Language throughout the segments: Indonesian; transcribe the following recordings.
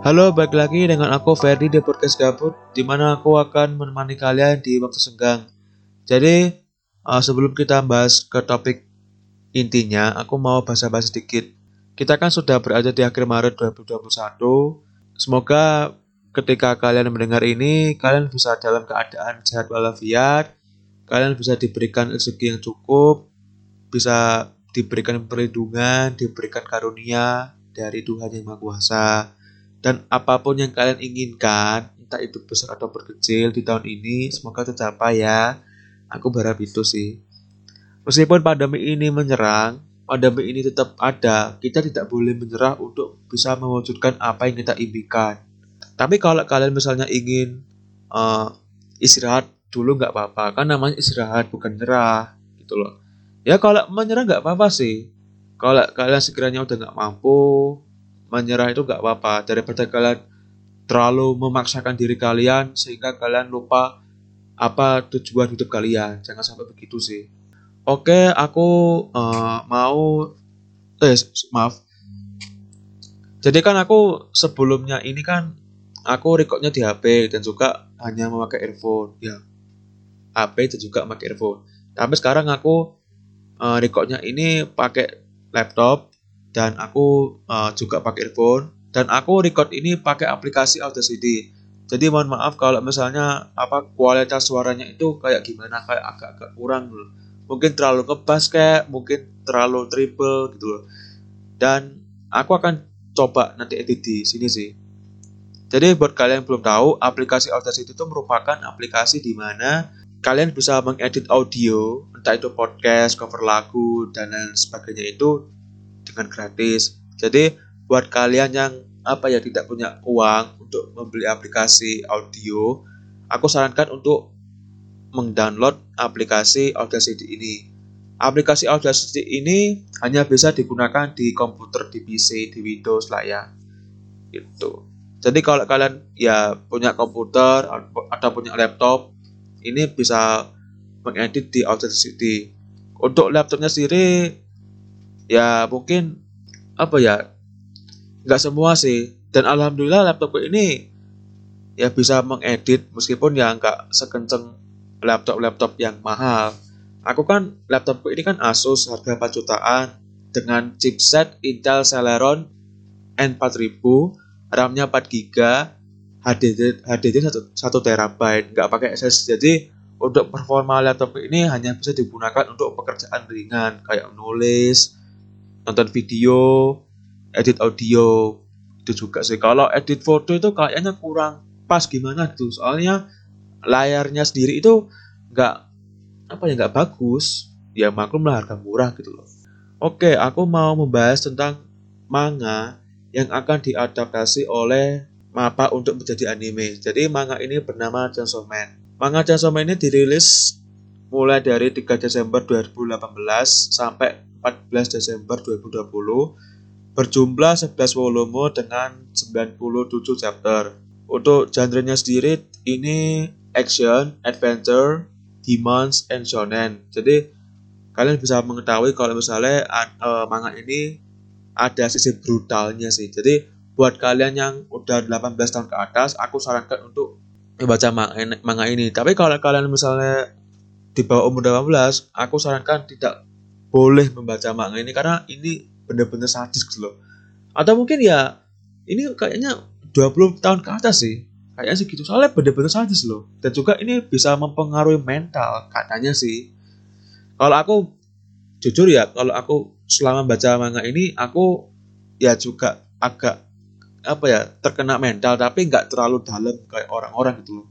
Halo, balik lagi dengan aku Ferdi di podcast Gabut, di mana aku akan menemani kalian di waktu senggang. Jadi, uh, sebelum kita bahas ke topik intinya, aku mau basa-basi sedikit. Kita kan sudah berada di akhir Maret 2021. Semoga ketika kalian mendengar ini, kalian bisa dalam keadaan sehat walafiat, kalian bisa diberikan rezeki yang cukup, bisa diberikan perlindungan, diberikan karunia dari Tuhan Yang Maha Kuasa dan apa pun yang kalian inginkan, entah itu besar atau kecil di tahun ini, semoga tercapai ya. Aku berharap itu sih. Meskipun pandemi ini menyerang, pandemi ini tetap ada, kita tidak boleh menyerah untuk bisa mewujudkan apa yang kita impikan. Tapi kalau kalian misalnya ingin uh, istirahat dulu nggak apa-apa, kan namanya istirahat bukan nyerah, gitu loh. Ya kalau menyerah nggak apa-apa sih. Kalau kalian sekiranya udah nggak mampu, menyerah itu gak apa-apa. Daripada kalian terlalu memaksakan diri kalian sehingga kalian lupa apa tujuan hidup kalian. Jangan sampai begitu sih. Oke aku uh, mau eh maaf. Jadi kan aku sebelumnya ini kan aku recordnya di HP dan juga hanya memakai earphone. Ya HP dan juga memakai earphone. Tapi sekarang aku uh, recordnya ini pakai laptop dan aku uh, juga pakai earphone dan aku record ini pakai aplikasi Audacity. Jadi mohon maaf kalau misalnya apa kualitas suaranya itu kayak gimana kayak agak-agak kurang loh. Mungkin terlalu ngebas kayak mungkin terlalu triple gitu loh. Dan aku akan coba nanti edit di sini sih. Jadi buat kalian yang belum tahu, aplikasi Audacity itu merupakan aplikasi di mana kalian bisa mengedit audio, entah itu podcast, cover lagu, dan lain sebagainya itu dengan gratis. Jadi buat kalian yang apa ya tidak punya uang untuk membeli aplikasi audio, aku sarankan untuk mendownload aplikasi Audacity ini. Aplikasi Audacity ini hanya bisa digunakan di komputer, di PC, di Windows lah ya. Itu. Jadi kalau kalian ya punya komputer atau punya laptop, ini bisa mengedit di Audacity. Untuk laptopnya sendiri ya mungkin apa ya nggak semua sih. Dan alhamdulillah laptopku ini ya bisa mengedit meskipun ya nggak sekenceng laptop-laptop yang mahal. Aku kan laptopku ini kan Asus harga 4 jutaan dengan chipset Intel Celeron N4000 RAM-nya 4 GB HDD HDD 1, 1 terabyte nggak pakai SSD jadi untuk performa laptop ini hanya bisa digunakan untuk pekerjaan ringan kayak nulis nonton video, edit audio itu juga sih. Kalau edit foto itu kayaknya kurang pas gimana tuh. Soalnya layarnya sendiri itu nggak apa ya nggak bagus. Ya maklum lah harga murah gitu loh. Oke, aku mau membahas tentang manga yang akan diadaptasi oleh MAPPA untuk menjadi anime. Jadi manga ini bernama Chainsaw Man. Manga Chainsaw Man ini dirilis mulai dari 3 Desember 2018 sampai 14 Desember 2020 berjumlah 11 volume dengan 97 chapter. Untuk genre-nya sendiri ini action, adventure, demons, and shonen. Jadi kalian bisa mengetahui kalau misalnya uh, manga ini ada sisi brutalnya sih. Jadi buat kalian yang udah 18 tahun ke atas, aku sarankan untuk membaca manga ini. Tapi kalau kalian misalnya di bawah umur 18, aku sarankan tidak boleh membaca manga ini karena ini benar-benar sadis gitu loh. Atau mungkin ya ini kayaknya 20 tahun ke atas sih. Kayaknya sih gitu. Soalnya benar-benar sadis loh. Dan juga ini bisa mempengaruhi mental katanya sih. Kalau aku jujur ya, kalau aku selama baca manga ini aku ya juga agak apa ya terkena mental tapi nggak terlalu dalam kayak orang-orang gitu loh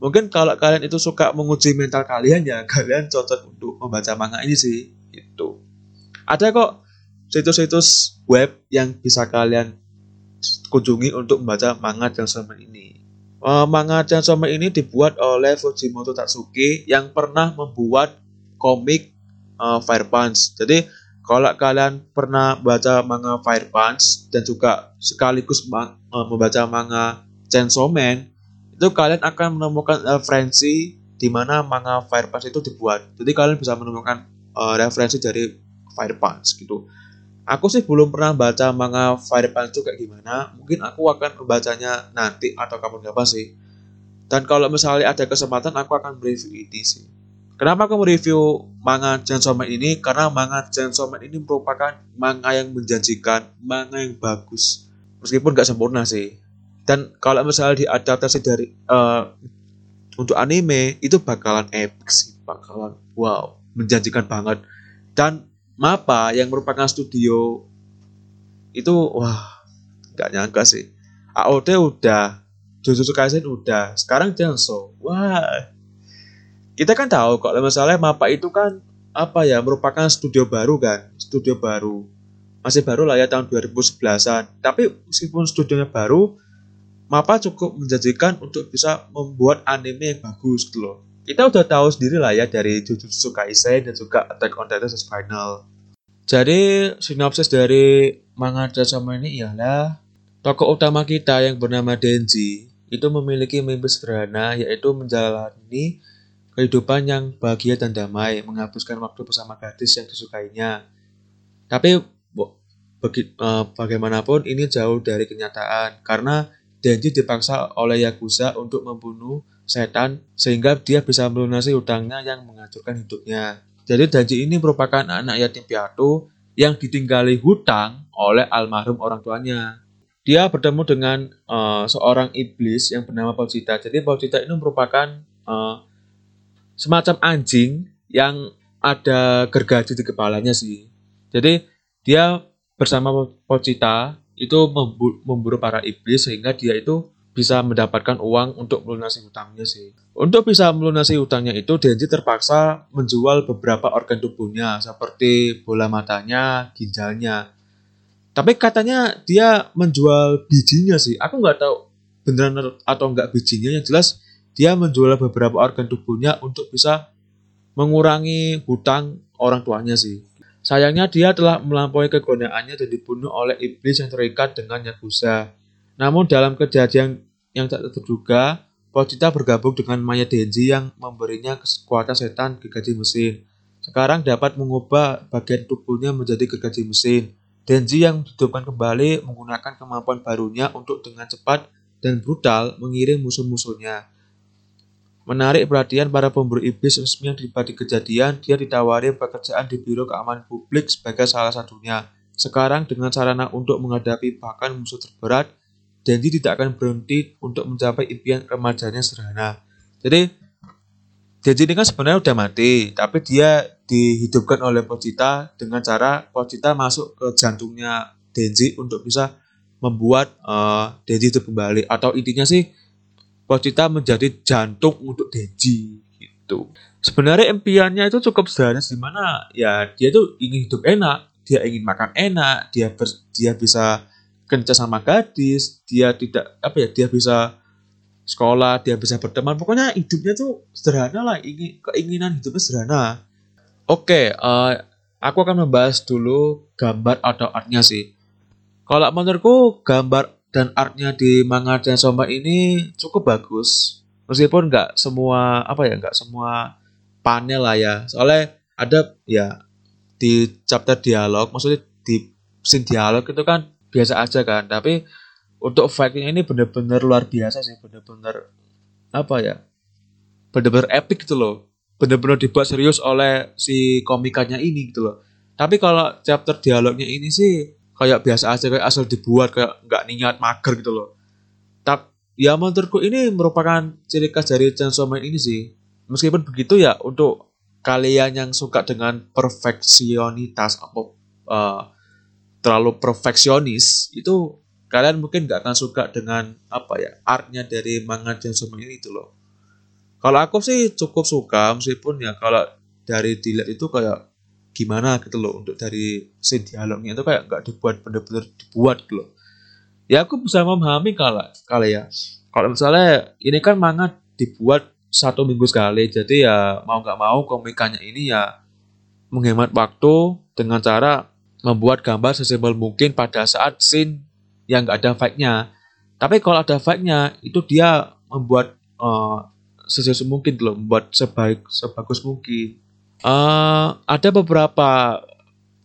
mungkin kalau kalian itu suka menguji mental kalian ya kalian cocok untuk membaca manga ini sih itu ada kok situs-situs web yang bisa kalian kunjungi untuk membaca manga sama ini. Uh, manga sama ini dibuat oleh Fujimoto Tatsuki yang pernah membuat komik uh, Fire Punch. Jadi kalau kalian pernah baca manga Fire Punch dan juga sekaligus uh, membaca manga Chainsaw Man, itu kalian akan menemukan referensi di mana manga Fire Punch itu dibuat. Jadi kalian bisa menemukan uh, referensi dari Fire Punch gitu. Aku sih belum pernah baca manga Fire Punch kayak gimana. Mungkin aku akan membacanya nanti atau kapan-kapan sih. Dan kalau misalnya ada kesempatan, aku akan review ini sih. Kenapa aku mereview manga Chainsaw Man ini? Karena manga Chainsaw Man ini merupakan manga yang menjanjikan, manga yang bagus. Meskipun gak sempurna sih. Dan kalau misalnya diadaptasi dari uh, untuk anime, itu bakalan epic sih. Bakalan wow, menjanjikan banget. Dan Mapa yang merupakan studio itu wah nggak nyangka sih. AOT udah, Jujutsu Kaisen udah, sekarang Chainsaw. Wah. Kita kan tahu kalau misalnya Mapa itu kan apa ya merupakan studio baru kan, studio baru. Masih baru lah ya tahun 2011-an. Tapi meskipun studionya baru, Mapa cukup menjanjikan untuk bisa membuat anime yang bagus gitu loh kita udah tahu sendiri lah ya dari Jujutsu Kaisen dan juga Attack on Titan Final. Jadi sinopsis dari manga Chainsaw ini ialah tokoh utama kita yang bernama Denji itu memiliki mimpi sederhana yaitu menjalani kehidupan yang bahagia dan damai, menghapuskan waktu bersama gadis yang disukainya. Tapi bagi, uh, bagaimanapun ini jauh dari kenyataan karena Denji dipaksa oleh Yakuza untuk membunuh setan sehingga dia bisa melunasi hutangnya yang menghancurkan hidupnya. Jadi Danji ini merupakan anak yatim piatu yang ditinggali hutang oleh almarhum orang tuanya. Dia bertemu dengan uh, seorang iblis yang bernama Paucita. Jadi Paucita ini merupakan uh, semacam anjing yang ada gergaji di kepalanya sih. Jadi dia bersama Paucita itu memburu para iblis sehingga dia itu bisa mendapatkan uang untuk melunasi hutangnya sih. Untuk bisa melunasi hutangnya itu Denji terpaksa menjual beberapa organ tubuhnya seperti bola matanya, ginjalnya. Tapi katanya dia menjual bijinya sih. Aku nggak tahu beneran atau nggak bijinya. Yang jelas dia menjual beberapa organ tubuhnya untuk bisa mengurangi hutang orang tuanya sih. Sayangnya dia telah melampaui kegunaannya dan dibunuh oleh iblis yang terikat dengan Yakuza. Namun dalam kejadian yang tak terduga, Pocita bergabung dengan Maya Denji yang memberinya kekuatan setan gergaji mesin. Sekarang dapat mengubah bagian tubuhnya menjadi gergaji mesin. Denji yang dihidupkan kembali menggunakan kemampuan barunya untuk dengan cepat dan brutal mengiring musuh-musuhnya. Menarik perhatian para pemburu iblis resmi yang di kejadian, dia ditawari pekerjaan di Biro Keamanan Publik sebagai salah satunya. Sekarang dengan sarana untuk menghadapi bahkan musuh terberat, Janji tidak akan berhenti untuk mencapai impian remajanya sederhana. Jadi Janji ini kan sebenarnya udah mati, tapi dia dihidupkan oleh Pocita dengan cara Pocita masuk ke jantungnya Denji untuk bisa membuat uh, Denji itu kembali. Atau intinya sih Pocita menjadi jantung untuk Denji gitu. Sebenarnya impiannya itu cukup sederhana di mana ya dia tuh ingin hidup enak, dia ingin makan enak, dia ber, dia bisa kencan sama gadis, dia tidak apa ya, dia bisa sekolah, dia bisa berteman. Pokoknya hidupnya tuh sederhana lah, ingin keinginan hidupnya sederhana. Oke, uh, aku akan membahas dulu gambar atau artnya sih. Kalau menurutku gambar dan artnya di manga dan Soma ini cukup bagus. Meskipun nggak semua apa ya, nggak semua panel lah ya. Soalnya ada ya di chapter dialog, maksudnya di scene dialog itu kan biasa aja kan. Tapi untuk fighting ini bener-bener luar biasa sih bener-bener apa ya bener-bener epic gitu loh. Bener-bener dibuat serius oleh si komikannya ini gitu loh. Tapi kalau chapter dialognya ini sih kayak biasa aja kayak asal dibuat kayak nggak niat mager gitu loh. Tapi ya menurutku ini merupakan ciri khas dari Chainsaw Man ini sih. Meskipun begitu ya untuk kalian yang suka dengan perfeksionitas apa uh, terlalu perfeksionis itu kalian mungkin nggak akan suka dengan apa ya artnya dari manga Chainsaw ini itu loh. Kalau aku sih cukup suka meskipun ya kalau dari dilihat itu kayak gimana gitu loh untuk dari scene dialognya itu kayak nggak dibuat bener-bener dibuat gitu loh. Ya aku bisa memahami kalau kalau ya. Kalau misalnya ini kan manga dibuat satu minggu sekali jadi ya mau nggak mau komikannya ini ya menghemat waktu dengan cara membuat gambar sesimpel mungkin pada saat scene yang nggak ada fight-nya. Tapi kalau ada fight-nya, itu dia membuat uh, sesesimpel mungkin loh, membuat sebaik sebagus mungkin. Uh, ada beberapa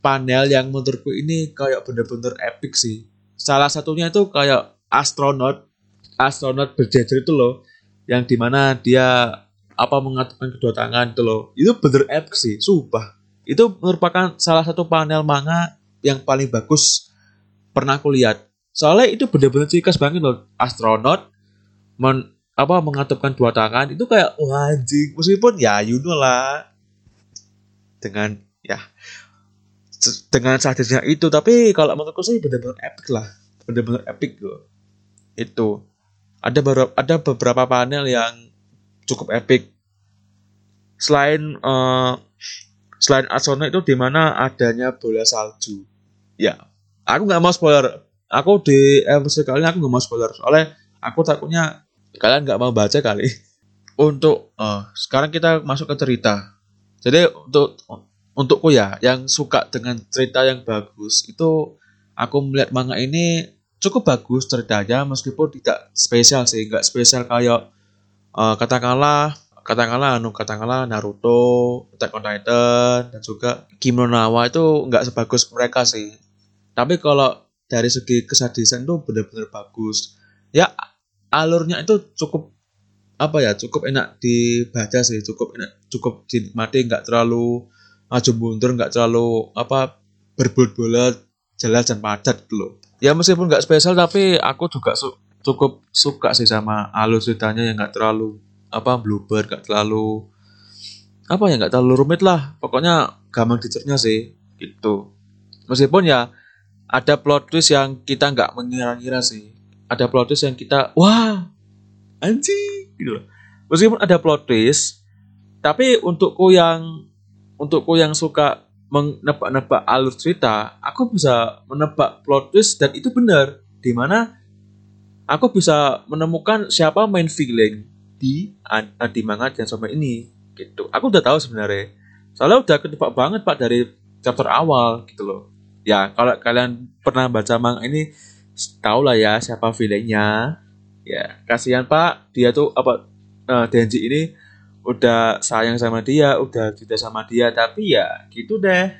panel yang menurutku ini kayak bener-bener epic sih salah satunya itu kayak astronot astronot berjejer itu loh yang di mana dia apa mengatupkan kedua tangan itu loh itu bener epic sih sumpah itu merupakan salah satu panel manga yang paling bagus pernah aku lihat. Soalnya itu bener-bener cikas banget loh. Astronot men, apa mengatupkan dua tangan. Itu kayak anjing. Meskipun ya you know lah. Dengan ya dengan sadisnya itu. Tapi kalau menurutku sih benar-benar epic lah. Benar-benar epic loh. Itu. Ada beberapa ada beberapa panel yang cukup epic. Selain uh, selain Asona itu di mana adanya bola salju? Ya aku nggak mau spoiler. Aku di episode kali ini aku nggak mau spoiler. Soalnya aku takutnya kalian nggak mau baca kali. Untuk uh, sekarang kita masuk ke cerita. Jadi untuk untukku ya yang suka dengan cerita yang bagus itu aku melihat manga ini cukup bagus ceritanya meskipun tidak spesial sih. Nggak spesial kayak uh, katakanlah katakanlah anu katakanlah Naruto, Attack on Titan dan juga Kim no Nawa itu nggak sebagus mereka sih. Tapi kalau dari segi kesadisan itu benar-benar bagus. Ya alurnya itu cukup apa ya cukup enak dibaca sih cukup enak cukup dinikmati nggak terlalu maju mundur nggak terlalu apa berbulat-bulat jelas dan padat gitu loh ya meskipun nggak spesial tapi aku juga su cukup suka sih sama alur ceritanya yang nggak terlalu apa bluebird nggak terlalu apa ya nggak terlalu rumit lah. Pokoknya gampang dicernya sih gitu. Meskipun ya ada plot twist yang kita nggak mengira-ngira sih. Ada plot twist yang kita wah anjing gitu loh. Meskipun ada plot twist tapi untukku yang untukku yang suka menebak-nebak alur cerita, aku bisa menebak plot twist dan itu benar. Di mana aku bisa menemukan siapa main villain di di manga dan sampai ini gitu. Aku udah tahu sebenarnya. Soalnya udah ketebak banget Pak dari chapter awal gitu loh. Ya, kalau kalian pernah baca manga ini tahu lah ya siapa villainnya. Ya, kasihan Pak, dia tuh apa uh, Denji ini udah sayang sama dia, udah cinta sama dia, tapi ya gitu deh.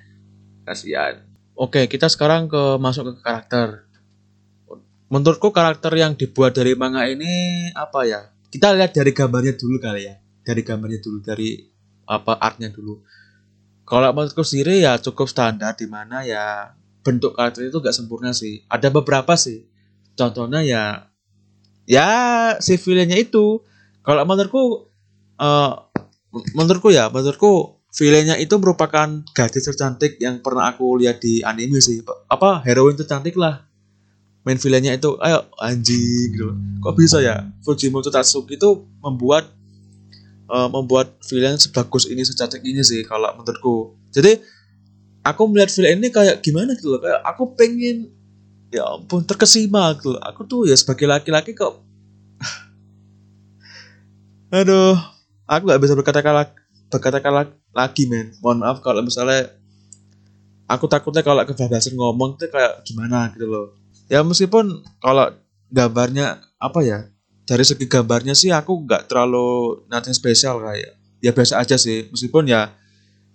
Kasihan. Oke, kita sekarang ke masuk ke karakter. Menurutku karakter yang dibuat dari manga ini apa ya? Kita lihat dari gambarnya dulu kali ya. Dari gambarnya dulu, dari apa artnya dulu. Kalau menurutku sendiri ya cukup standar di mana ya bentuk karakter itu gak sempurna sih. Ada beberapa sih. Contohnya ya ya si villainnya itu. Kalau menurutku uh, menurutku ya menurutku villainnya itu merupakan gadis tercantik yang pernah aku lihat di anime sih apa heroin tercantik lah main villainnya itu ayo anjing gitu. Kok bisa ya? Fujimoto Tatsuki itu membuat uh, membuat villain sebagus ini secantik ini sih kalau menurutku. Jadi aku melihat villain ini kayak gimana gitu loh kayak aku pengen ya ampun terkesima gitu loh. aku tuh ya sebagai laki-laki kok aduh aku nggak bisa berkata kata berkata-kata lagi men. Mohon maaf kalau misalnya aku takutnya kalau kebablasan ngomong tuh kayak gimana gitu loh ya meskipun kalau gambarnya apa ya dari segi gambarnya sih aku nggak terlalu nothing spesial kayak ya biasa aja sih. Meskipun ya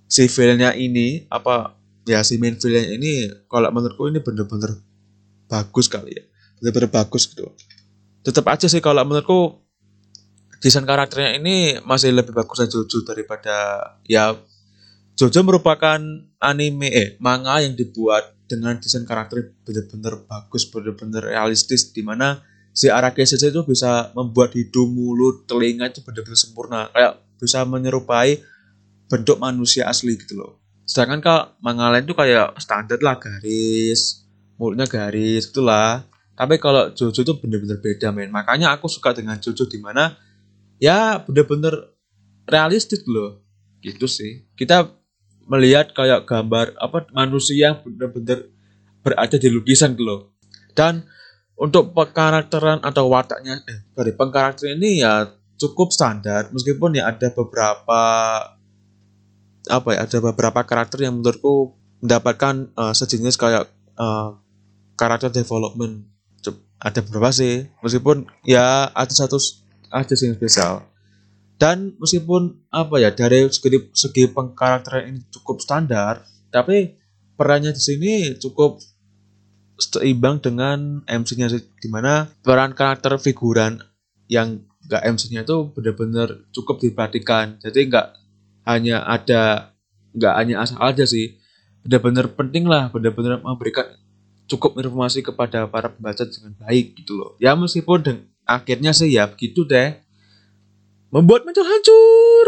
si filenya ini apa ya si main villain ini kalau menurutku ini bener-bener bagus kali ya. Bener-bener bagus gitu. Tetap aja sih kalau menurutku desain karakternya ini masih lebih bagus Jojo daripada ya Jojo merupakan anime eh manga yang dibuat dengan desain karakter benar-benar bagus, benar-benar realistis di mana si Araki Sensei itu bisa membuat hidung, mulut, telinga itu benar-benar sempurna, kayak bisa menyerupai bentuk manusia asli gitu loh. Sedangkan kalau manga lain itu kayak standar lah garis, mulutnya garis itulah. Tapi kalau Jojo itu benar-benar beda men. Makanya aku suka dengan Jojo di mana ya bener-bener realistis loh gitu sih kita melihat kayak gambar apa manusia yang bener-bener berada di lukisan gitu loh. Dan untuk pengkarakteran atau wataknya eh, dari pengkarakter ini ya cukup standar meskipun ya ada beberapa apa ya ada beberapa karakter yang menurutku mendapatkan uh, sejenis kayak uh, karakter development. Ada beberapa sih meskipun ya ada satu ada sih yang spesial dan meskipun apa ya dari segi segi pengkarakteran ini cukup standar tapi perannya di sini cukup seimbang dengan MC-nya di mana peran karakter figuran yang gak MC-nya itu benar-benar cukup diperhatikan. Jadi nggak hanya ada nggak hanya asal aja sih benar-benar penting lah benar-benar memberikan cukup informasi kepada para pembaca dengan baik gitu loh. Ya meskipun akhirnya sih ya begitu deh membuat mental hancur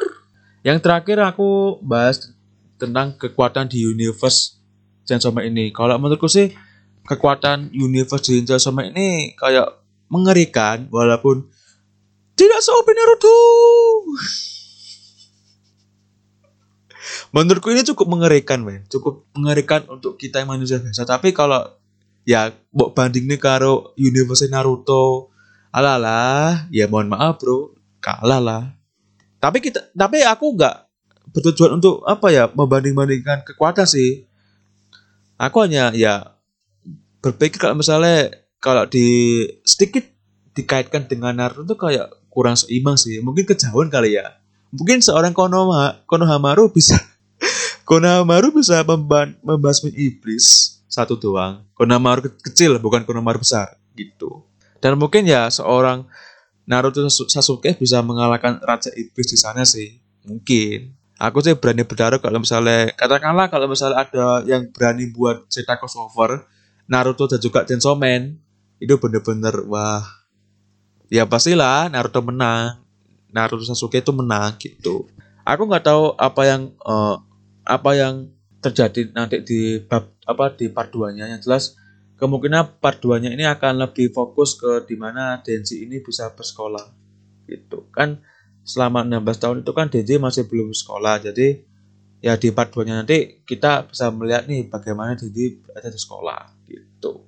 yang terakhir aku bahas tentang kekuatan di universe Chainsaw ini kalau menurutku sih kekuatan universe di Chainsaw ini kayak mengerikan walaupun tidak seop Naruto. Menurutku ini cukup mengerikan, men. Cukup mengerikan untuk kita yang manusia biasa. Tapi kalau ya mbok bandingnya karo universe Naruto, alalah, ya mohon maaf, Bro. Kalah lah. Tapi kita tapi aku nggak bertujuan untuk apa ya membanding-bandingkan kekuatan sih. Aku hanya ya berpikir kalau misalnya kalau di sedikit dikaitkan dengan Naruto itu kayak kurang seimbang sih. Mungkin kejauhan kali ya. Mungkin seorang Konoha, Konohamaru bisa Konohamaru bisa memban, membasmi iblis satu doang. Konohamaru kecil bukan Konohamaru besar gitu. Dan mungkin ya seorang Naruto Sasuke bisa mengalahkan Raja Iblis di sana sih. Mungkin. Aku sih berani berdarah kalau misalnya katakanlah kalau misalnya ada yang berani buat cerita crossover Naruto dan juga Chainsaw Man itu bener-bener wah ya pastilah Naruto menang Naruto Sasuke itu menang gitu aku nggak tahu apa yang uh, apa yang terjadi nanti di bab apa di part 2 nya yang jelas kemungkinan part 2 nya ini akan lebih fokus ke di mana Denji ini bisa bersekolah gitu. Kan selama 16 tahun itu kan Denji masih belum sekolah jadi ya di part 2 nya nanti kita bisa melihat nih bagaimana Denji berada di sekolah gitu.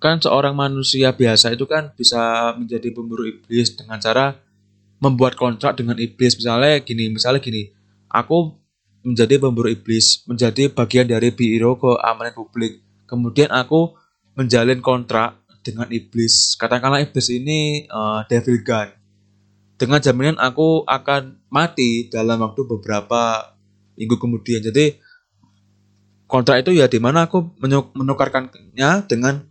Kan seorang manusia biasa itu kan bisa menjadi pemburu iblis dengan cara membuat kontrak dengan iblis. Misalnya gini misalnya gini aku menjadi pemburu iblis menjadi bagian dari biro ke amanan publik. Kemudian aku menjalin kontrak dengan iblis. Katakanlah iblis ini uh, devil gun dengan jaminan aku akan mati dalam waktu beberapa minggu kemudian. Jadi kontrak itu ya di mana aku menukarkannya dengan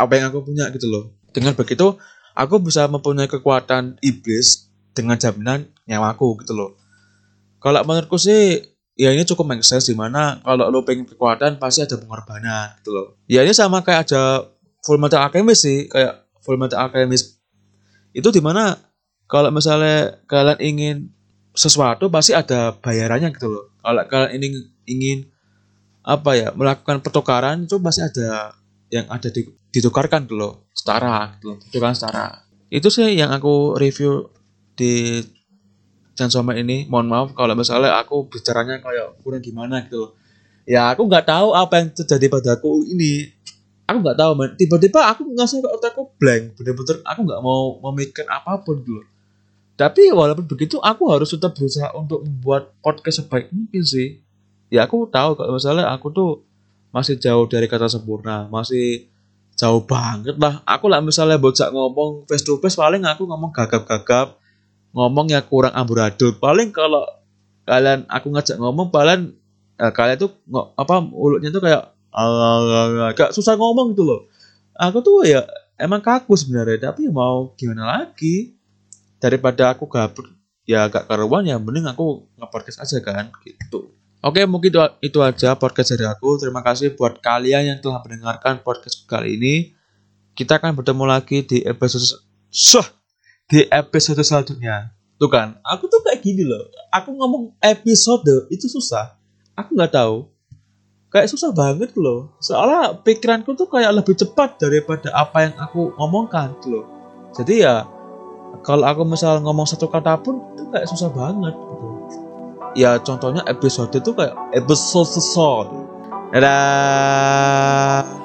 apa yang aku punya gitu loh. Dengan begitu aku bisa mempunyai kekuatan iblis dengan jaminan nyawaku gitu loh. Kalau menurutku sih ya ini cukup make sense di mana kalau lo pengen kekuatan pasti ada pengorbanan gitu loh. Ya ini sama kayak ada full metal alchemist sih kayak full metal alchemist. Itu di mana kalau misalnya kalian ingin sesuatu pasti ada bayarannya gitu loh. Kalau kalian ingin ingin apa ya melakukan pertukaran itu pasti ada yang ada di ditukarkan dulu loh. Setara gitu loh. Setara. Itu sih yang aku review di Chainsaw ini mohon maaf kalau misalnya aku bicaranya kayak kurang gimana? gitu ya aku nggak tahu apa yang terjadi padaku ini. Aku nggak tahu man tiba-tiba aku ngasih ke otakku blank bener-bener aku nggak mau memikirkan apa pun dulu tapi walaupun begitu aku harus tetap berusaha untuk membuat podcast sebaik mungkin sih. Ya aku tahu kalau misalnya aku tuh masih jauh dari kata sempurna masih jauh banget lah. Aku lah misalnya bocah ngomong face to face paling aku ngomong gagap-gagap ngomong ya kurang amburadul paling kalau kalian aku ngajak ngomong paling eh, kalian tuh nggak apa mulutnya tuh kayak agak susah ngomong gitu loh aku tuh ya emang kaku sebenarnya tapi ya mau gimana lagi daripada aku gabut ya agak karuan ya mending aku nge aja kan gitu Oke, mungkin itu, itu aja podcast dari aku. Terima kasih buat kalian yang telah mendengarkan podcast kali ini. Kita akan bertemu lagi di episode Suh, di episode selanjutnya. Tuh kan, aku tuh kayak gini loh. Aku ngomong episode itu susah. Aku nggak tahu. Kayak susah banget loh. Soalnya pikiranku tuh kayak lebih cepat daripada apa yang aku ngomongkan loh. Jadi ya, kalau aku misal ngomong satu kata pun itu kayak susah banget gitu ya contohnya episode itu kayak episode sesuatu dadah